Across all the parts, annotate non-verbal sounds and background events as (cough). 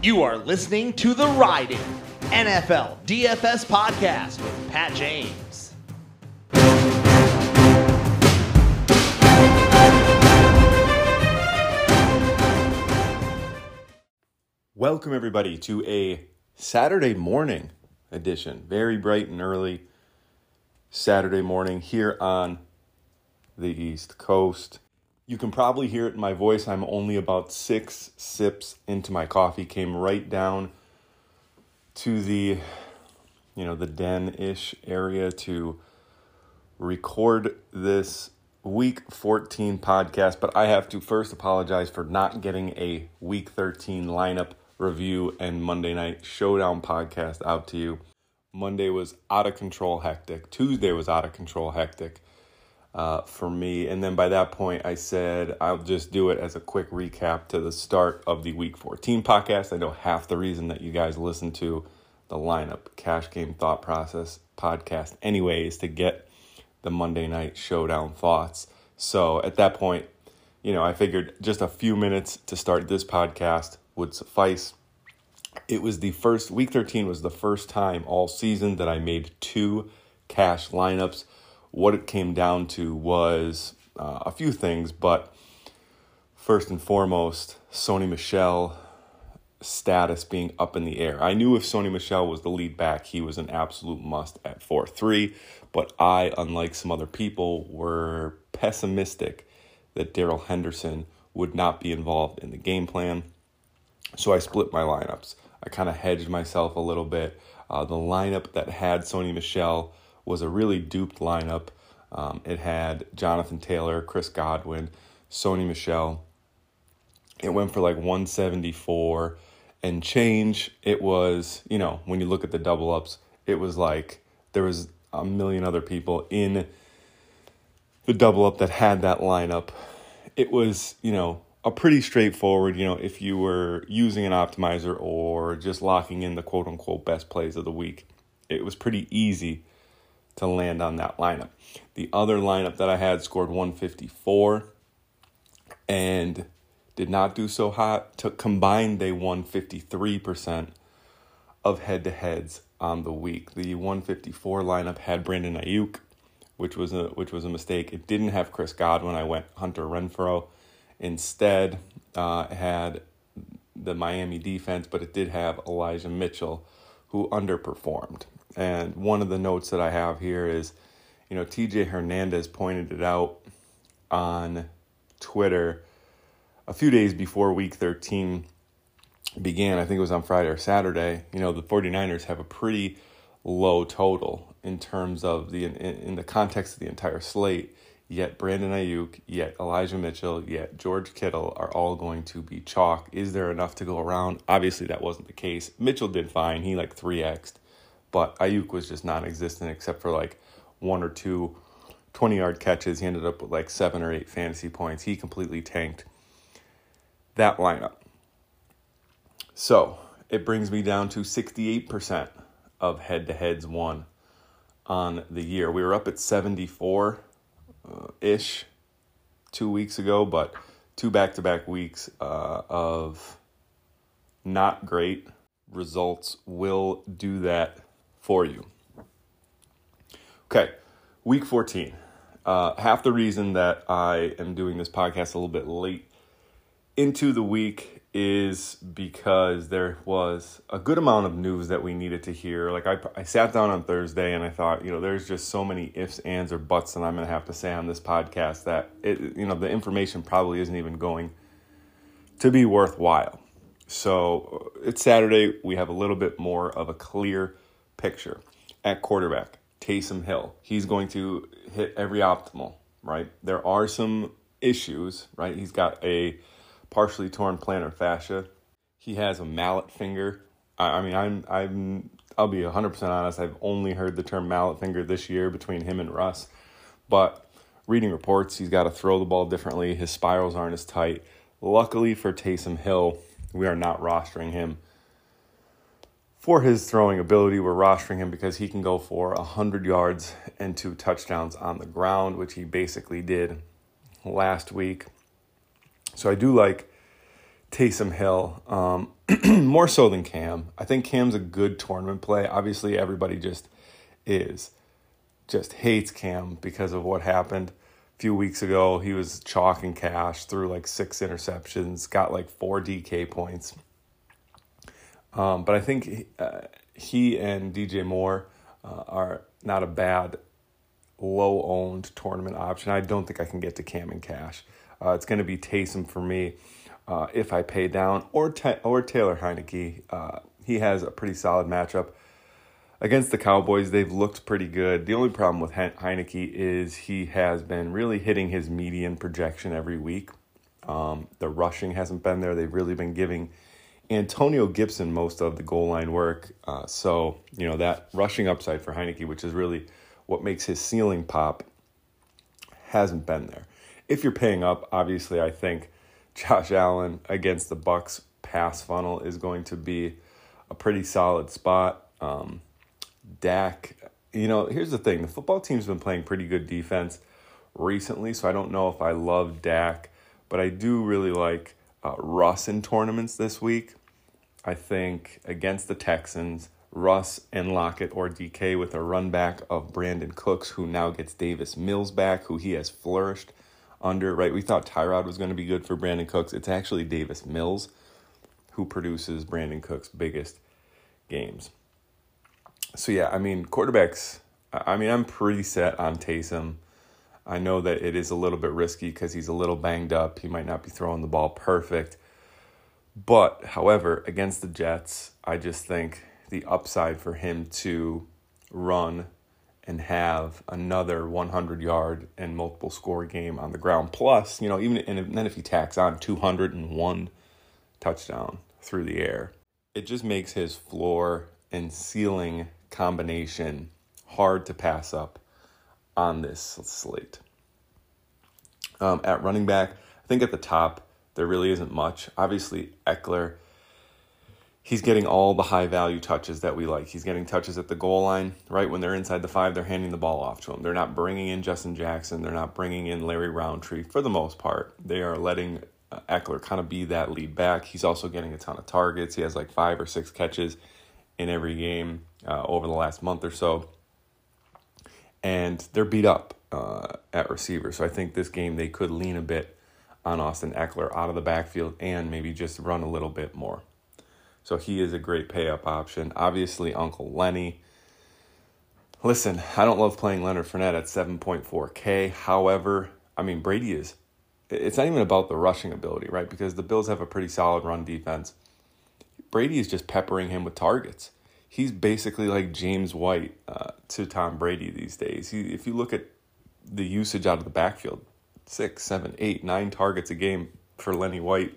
You are listening to the Riding NFL DFS podcast with Pat James. Welcome, everybody, to a Saturday morning edition. Very bright and early Saturday morning here on the East Coast. You can probably hear it in my voice. I'm only about six sips into my coffee. Came right down to the, you know, the den ish area to record this week 14 podcast. But I have to first apologize for not getting a week 13 lineup review and Monday night showdown podcast out to you. Monday was out of control hectic. Tuesday was out of control hectic uh, for me. And then by that point, I said I'll just do it as a quick recap to the start of the week 14 podcast. I know half the reason that you guys listen to the lineup cash game thought process podcast anyway is to get the Monday night showdown thoughts. So at that point, you know, I figured just a few minutes to start this podcast would suffice. It was the first week 13 was the first time all season that I made two cash lineups. What it came down to was uh, a few things, but first and foremost, Sony Michel status being up in the air. I knew if Sony Michel was the lead back, he was an absolute must at 4 3, but I, unlike some other people, were pessimistic that Darrell Henderson would not be involved in the game plan. So I split my lineups. I kind of hedged myself a little bit. Uh, the lineup that had Sony Michel was a really duped lineup. Um, it had Jonathan Taylor, Chris Godwin, Sony Michel. It went for like 174 and change. It was, you know, when you look at the double ups, it was like there was a million other people in the double up that had that lineup. It was, you know, a pretty straightforward, you know, if you were using an optimizer or just locking in the quote unquote best plays of the week, it was pretty easy to land on that lineup. The other lineup that I had scored 154 and did not do so hot. Took combined, they won 53% of head to heads on the week. The 154 lineup had Brandon Aiyuk, which was a which was a mistake. It didn't have Chris Godwin. I went Hunter Renfrow. Instead, uh, had the Miami defense, but it did have Elijah Mitchell, who underperformed. And one of the notes that I have here is, you know, TJ Hernandez pointed it out on Twitter a few days before week 13 began. I think it was on Friday or Saturday. You know, the 49ers have a pretty low total in terms of the in, in the context of the entire slate yet Brandon Aiyuk, yet Elijah Mitchell, yet George Kittle are all going to be chalk. Is there enough to go around? Obviously, that wasn't the case. Mitchell did fine. He like 3x'd, but Aiyuk was just non existent except for like one or two 20 yard catches. He ended up with like seven or eight fantasy points. He completely tanked that lineup. So it brings me down to 68% of head to heads won on the year. We were up at 74 uh, ish two weeks ago, but two back to back weeks uh, of not great results will do that for you. Okay, week 14. Uh, half the reason that I am doing this podcast a little bit late into the week is because there was a good amount of news that we needed to hear. Like I, I sat down on Thursday and I thought, you know, there's just so many ifs, ands, or buts that I'm going to have to say on this podcast that it, you know, the information probably isn't even going to be worthwhile. So it's Saturday. We have a little bit more of a clear picture at quarterback. Taysom Hill. He's going to hit every optimal, right? There are some issues, right? He's got a partially torn plantar fascia. He has a mallet finger. I, I mean, I'm I'm I'll be 100% honest. I've only heard the term mallet finger this year between him and Russ, but reading reports, he's got to throw the ball differently. His spirals aren't as tight. Luckily for Taysom Hill, we are not rostering him for his throwing ability. We're rostering him because he can go for 100 yards and two touchdowns on the ground, which he basically did last week. So I do like Taysom Hill, um, (clears throat) more so than Cam. I think Cam's a good tournament play. Obviously, everybody just is, just hates Cam because of what happened a few weeks ago. He was chalking cash, threw like six interceptions, got like four DK points. Um, but I think uh, he and DJ Moore uh, are not a bad low owned tournament option. I don't think I can get to Cam and Cash. Uh, it's going to be Taysom for me uh, if I pay down, or or Taylor Heinicke. Uh, he has a pretty solid matchup against the Cowboys. They've looked pretty good. The only problem with Heinicke is he has been really hitting his median projection every week. Um, the rushing hasn't been there. They've really been giving Antonio Gibson most of the goal line work. Uh, so, you know, that rushing upside for Heinicke, which is really what makes his ceiling pop, hasn't been there. If you're paying up, obviously, I think Josh Allen against the Bucs pass funnel is going to be a pretty solid spot. Um, Dak, you know, here's the thing: the football team's been playing pretty good defense recently, so I don't know if I love Dak, but I do really like uh, Russ in tournaments this week. I think against the Texans, Russ and Lockett or DK with a run back of Brandin Cooks, who now gets Davis Mills back, who he has flourished under, right? We thought Tyrod was going to be good for Brandin Cooks. It's actually Davis Mills who produces Brandin Cooks' biggest games. So, yeah, I mean, quarterbacks, I mean, I'm pretty set on Taysom. I know that it is a little bit risky because he's a little banged up. He might not be throwing the ball perfect. But, however, against the Jets, I just think the upside for him to run and have another 100 yard and multiple score game on the ground. Plus, you know, even and then if he tacks on 201 touchdown through the air, it just makes his floor and ceiling combination hard to pass up on this slate. Um, at running back, I think at the top there really isn't much. Obviously, Ekeler, he's getting all the high value touches that we like. He's getting touches at the goal line, right? When they're inside the five, they're handing the ball off to him. They're not bringing in Justin Jackson. They're not bringing in Larry Rountree for the most part. They are letting Ekeler kind of be that lead back. He's also getting a ton of targets. He has like five or six catches in every game uh, over the last month or so. And they're beat up uh, at receiver. So I think this game they could lean a bit on Austin Ekeler out of the backfield and maybe just run a little bit more. So he is a great pay up option. Obviously, Uncle Lenny. Listen, I don't love playing Leonard Fournette at 7.4K. However, I mean, Brady is, it's not even about the rushing ability, right? Because the Bills have a pretty solid run defense. Brady is just peppering him with targets. He's basically like James White uh, to Tom Brady these days. He, if you look at the usage out of the backfield, six, seven, eight, nine targets a game for Lenny White.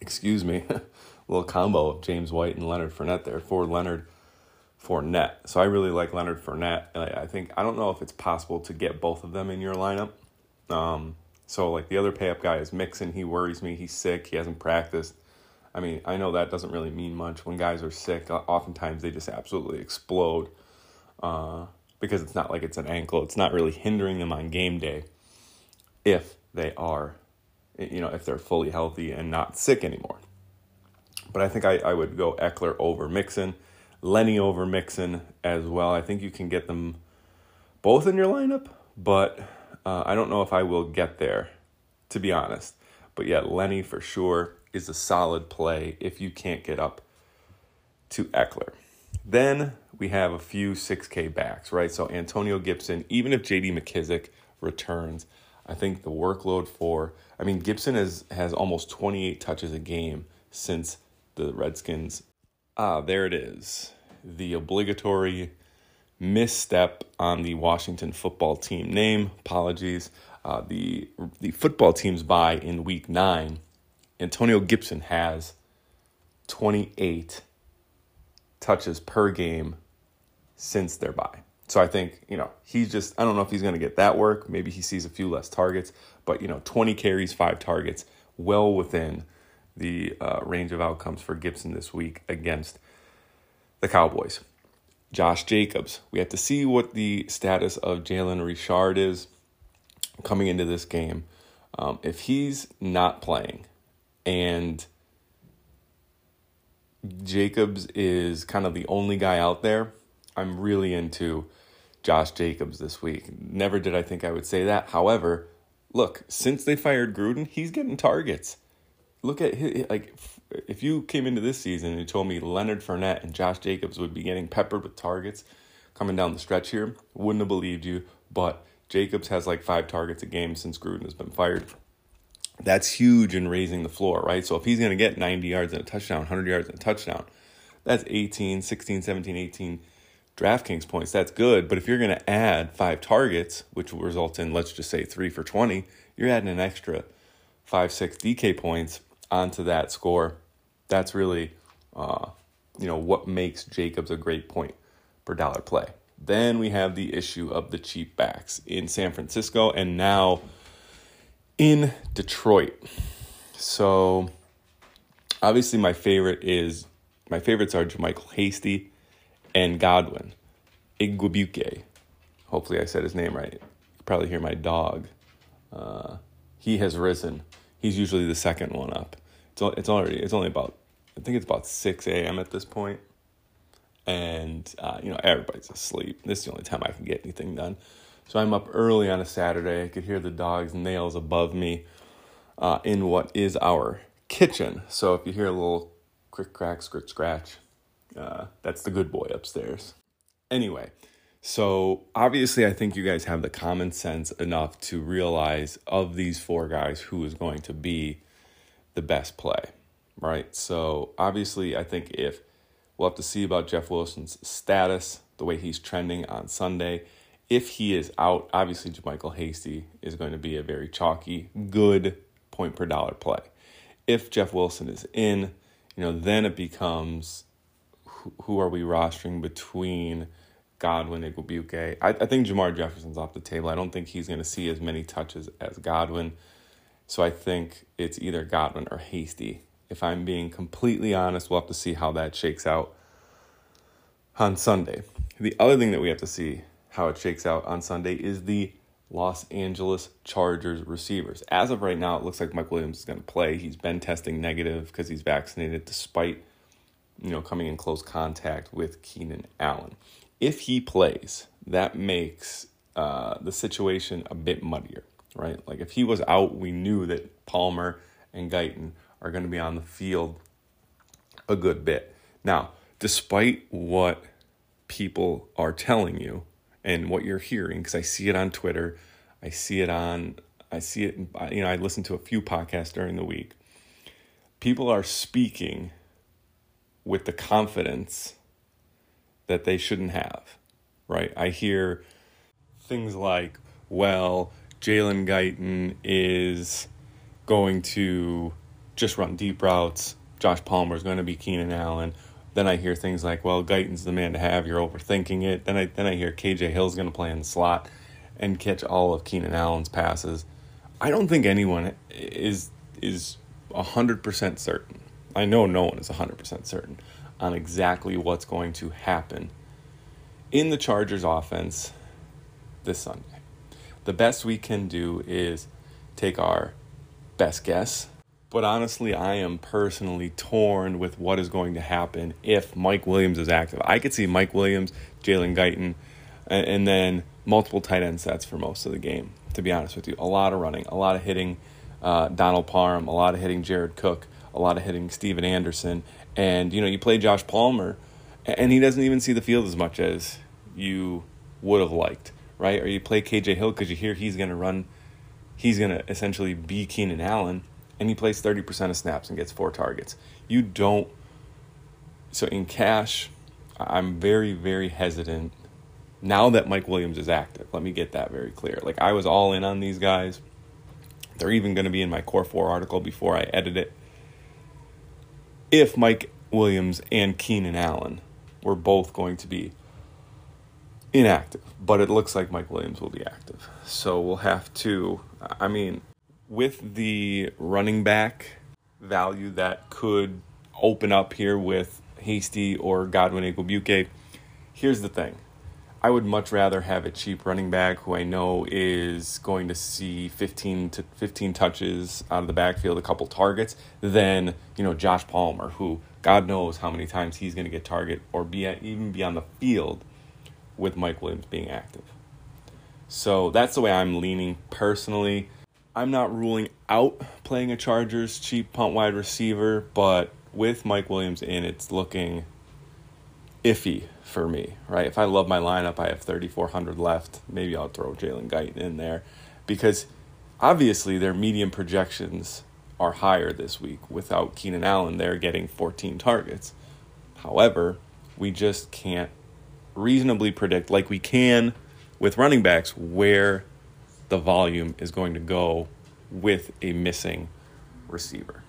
Excuse me. (laughs) little combo of James White and Leonard Fournette there for Leonard Fournette. So I really like Leonard Fournette. I think I don't know if it's possible to get both of them in your lineup. Um, so like the other pay up guy is Mixon. He worries me. He's sick. He hasn't practiced. I mean, I know that doesn't really mean much when guys are sick. Oftentimes they just absolutely explode uh, because it's not like it's an ankle. It's not really hindering them on game day if they are, you know, if they're fully healthy and not sick anymore. But I think I, I would go Ekeler over Mixon, Lenny over Mixon as well. I think you can get them both in your lineup, but uh, I don't know if I will get there, to be honest. But yeah, Lenny for sure is a solid play if you can't get up to Ekeler. Then we have a few 6K backs, right? So Antonio Gibson, even if JD McKissic returns, I think the workload for, I mean, Gibson has, has almost 28 touches a game since the Redskins. Ah, there it is. The obligatory misstep on the Washington football team name. Apologies. Uh, the the football team's bye in week nine. Antonio Gibson has 28 touches per game since their bye. So I think, you know, he's just, I don't know if he's going to get that work. Maybe he sees a few less targets, but, you know, 20 carries, five targets, well within the uh, range of outcomes for Gibson this week against the Cowboys. Josh Jacobs. We have to see what the status of Jalen Richard is coming into this game. Um, if he's not playing, and Jacobs is kind of the only guy out there. I'm really into Josh Jacobs this week. Never did I think I would say that. However, look, since they fired Gruden, he's getting targets. Look at his, like if you came into this season and told me Leonard Fournette and Josh Jacobs would be getting peppered with targets coming down the stretch here, wouldn't have believed you. But Jacobs has like five targets a game since Gruden has been fired. That's huge in raising the floor, right? So if he's going to get 90 yards and a touchdown, 100 yards and a touchdown, that's 18, 16, 17, 18 DraftKings points. That's good. But if you're going to add five targets, which will result in, let's just say, three for 20, you're adding an extra five, six DK points onto that score. That's really, uh, you know, what makes Jacobs a great point per dollar play. Then we have the issue of the cheap backs in San Francisco and now in Detroit. So obviously my favorite is my favorites are JaMycal Hasty and Godwin. Igwebuike. Hopefully I said his name right. You probably hear my dog. Uh, he has risen. He's usually the second one up. It's it's already it's only about I think it's about six a.m. at this point and uh, you know everybody's asleep. This is the only time I can get anything done. So I'm up early on a Saturday. I could hear the dog's nails above me uh, in what is our kitchen. So if you hear a little crick crack scritch scratch, uh, that's the good boy upstairs. Anyway, so obviously I think you guys have the common sense enough to realize of these four guys who is going to be the best play, right? So obviously I think if We'll have to see about Jeff Wilson's status, the way he's trending on Sunday. If he is out, obviously JaMycal Hasty is going to be a very chalky, good point per dollar play. If Jeff Wilson is in, you know, then it becomes who, are we rostering between Godwin, Igwebuike? I, I think Jermar Jefferson's off the table. I don't think he's going to see as many touches as Godwin. So I think it's either Godwin or Hasty if I'm being completely honest, we'll have to see how that shakes out on Sunday. The other thing that we have to see how it shakes out on Sunday is the Los Angeles Chargers receivers. As of right now, it looks like Mike Williams is going to play. He's been testing negative because he's vaccinated despite you know coming in close contact with Keenan Allen. If he plays, that makes uh, the situation a bit muddier, right? Like if he was out, we knew that Palmer and Guyton are going to be on the field a good bit. Now, despite what people are telling you and what you're hearing, because I see it on Twitter, I see it on, I see it, you know, I listen to a few podcasts during the week. People are speaking with the confidence that they shouldn't have, right? I hear things like, well, Jalen Guyton is going to just run deep routes. Josh Palmer is going to be Keenan Allen. Then I hear things like, "Well, Guyton's the man to have." You're overthinking it. Then I then I hear KJ Hill's going to play in the slot and catch all of Keenan Allen's passes. I don't think anyone is is hundred percent certain. I know no one is hundred percent certain on exactly what's going to happen in the Chargers offense this Sunday. The best we can do is take our best guess but honestly, I am personally torn with what is going to happen if Mike Williams is active. I could see Mike Williams, Jalen Guyton, and then multiple tight end sets for most of the game, to be honest with you. A lot of running, a lot of hitting uh, Donald Parham, a lot of hitting Jared Cook, a lot of hitting Stephen Anderson. And, you know, you play Josh Palmer, and he doesn't even see the field as much as you would have liked, right? Or you play KJ Hill because you hear he's going to run, he's going to essentially be Keenan Allen and he plays 30% of snaps and gets four targets. You don't. So in cash, I'm very, very hesitant now that Mike Williams is active. Let me get that very clear. Like, I was all in on these guys. They're even going to be in my Core 4 article before I edit it. If Mike Williams and Keenan Allen were both going to be inactive, but it looks like Mike Williams will be active. So we'll have to, I mean, with the running back value that could open up here with Hasty or Godwin Igwebuike, here's the thing. I would much rather have a cheap running back who I know is going to see 15 to 15 touches out of the backfield, a couple targets, than, you know, Josh Palmer, who God knows how many times he's going to get target or be at, even be on the field with Mike Williams being active. So that's the way I'm leaning personally. I'm not ruling out playing a Chargers cheap punt wide receiver, but with Mike Williams in, it's looking iffy for me, right? If I love my lineup, I have 3,400 left. Maybe I'll throw Jalen Guyton in there because obviously their medium projections are higher this week. Without Keenan Allen, they're getting 14 targets. However, we just can't reasonably predict, like we can with running backs, where the volume is going to go with a missing receiver.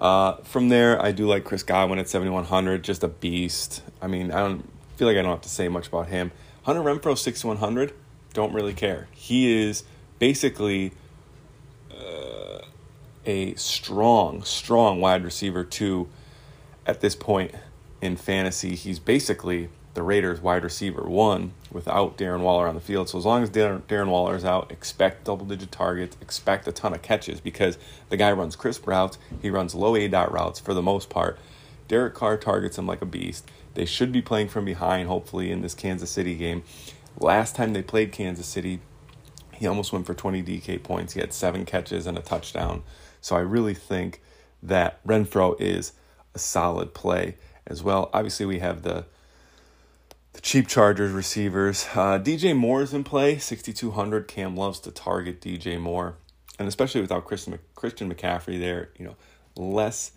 Uh, from there, I do like Chris Godwin at 7,100, just a beast. I mean, I don't feel like I don't have to say much about him. Hunter Renfrow, 6,100, don't really care. He is basically uh, a strong, strong wide receiver, too, at this point in fantasy. He's basically the Raiders wide receiver one without Darren Waller on the field. So as long as Darren, Darren Waller is out, expect double digit targets, expect a ton of catches because the guy runs crisp routes. He runs low A dot routes for the most part. Derek Carr targets him like a beast. They should be playing from behind, hopefully, in this Kansas City game. Last time they played Kansas City, he almost went for 20 DK points. He had seven catches and a touchdown. So I really think that Renfrow is a solid play as well. Obviously, we have the the cheap Chargers receivers. Uh, DJ Moore is in play, 6,200. Cam loves to target DJ Moore. And especially without Christian, Christian McCaffrey there, you know, less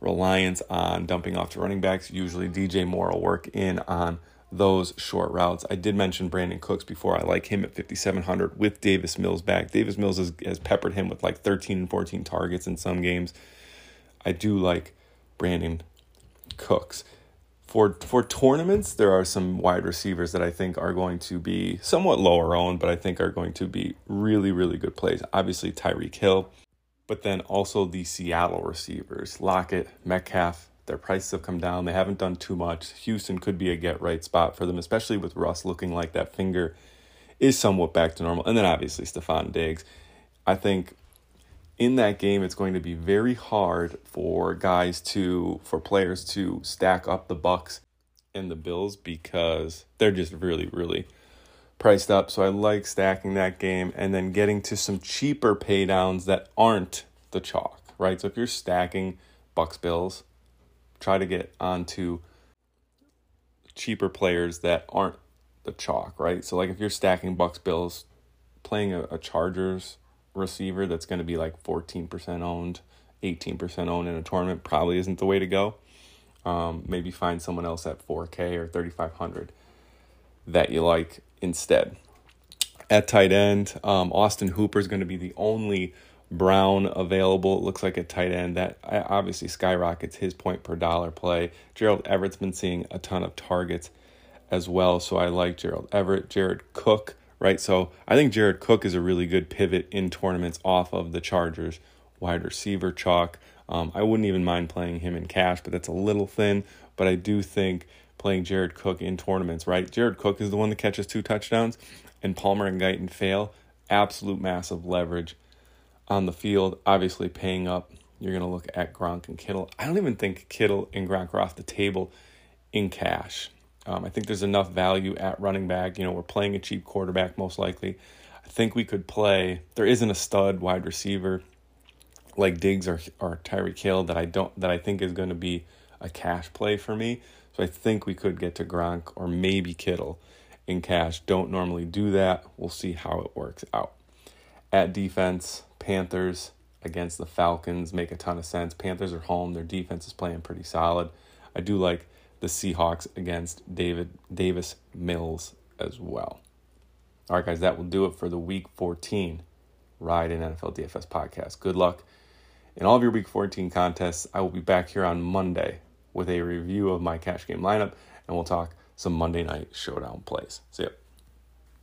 reliance on dumping off to running backs. Usually DJ Moore will work in on those short routes. I did mention Brandin Cooks before. I like him at 5,700 with Davis Mills back. Davis Mills has, has peppered him with like 13 and 14 targets in some games. I do like Brandin Cooks for for tournaments, there are some wide receivers that I think are going to be somewhat lower owned, but I think are going to be really, really good plays. Obviously, Tyreek Hill, but then also the Seattle receivers, Lockett, Metcalf. Their prices have come down. They haven't done too much. Houston could be a get right spot for them, especially with Russ looking like that finger is somewhat back to normal. And then obviously Stefon Diggs. I think in that game, it's going to be very hard for guys to, for players to stack up the Bucs and the Bills because they're just really, really priced up. So I like stacking that game and then getting to some cheaper paydowns that aren't the chalk, right? So if you're stacking Bucs Bills, try to get onto cheaper players that aren't the chalk, right? So like if you're stacking Bucs Bills, playing a, a Chargers receiver that's going to be like 14% owned, 18% owned in a tournament probably isn't the way to go. Um, maybe find someone else at 4K or 3500 that you like instead. At tight end, um, Austin Hooper is going to be the only Brown available. It looks like a tight end that obviously skyrockets his point per dollar play. Gerald Everett's been seeing a ton of targets as well, so I like Gerald Everett. Jared Cook right? So I think Jared Cook is a really good pivot in tournaments off of the Chargers wide receiver chalk. Um, I wouldn't even mind playing him in cash, but that's a little thin. But I do think playing Jared Cook in tournaments, right? Jared Cook is the one that catches two touchdowns, and Palmer and Guyton fail. Absolute massive leverage on the field. Obviously, paying up. You're going to look at Gronk and Kittle. I don't even think Kittle and Gronk are off the table in cash. Um, I think there's enough value at running back. You know, we're playing a cheap quarterback most likely. I think we could play. There isn't a stud wide receiver like Diggs or or Tyreek Hill that I don't that I think is going to be a cash play for me. So I think we could get to Gronk or maybe Kittle in cash. Don't normally do that. We'll see how it works out. At defense, Panthers against the Falcons make a ton of sense. Panthers are home. Their defense is playing pretty solid. I do like the Seahawks against David Davis Mills as well. All right, guys, that will do it for the Week 14 Ride in NFL DFS podcast. Good luck in all of your Week 14 contests. I will be back here on Monday with a review of my cash game lineup, and we'll talk some Monday night showdown plays. See ya.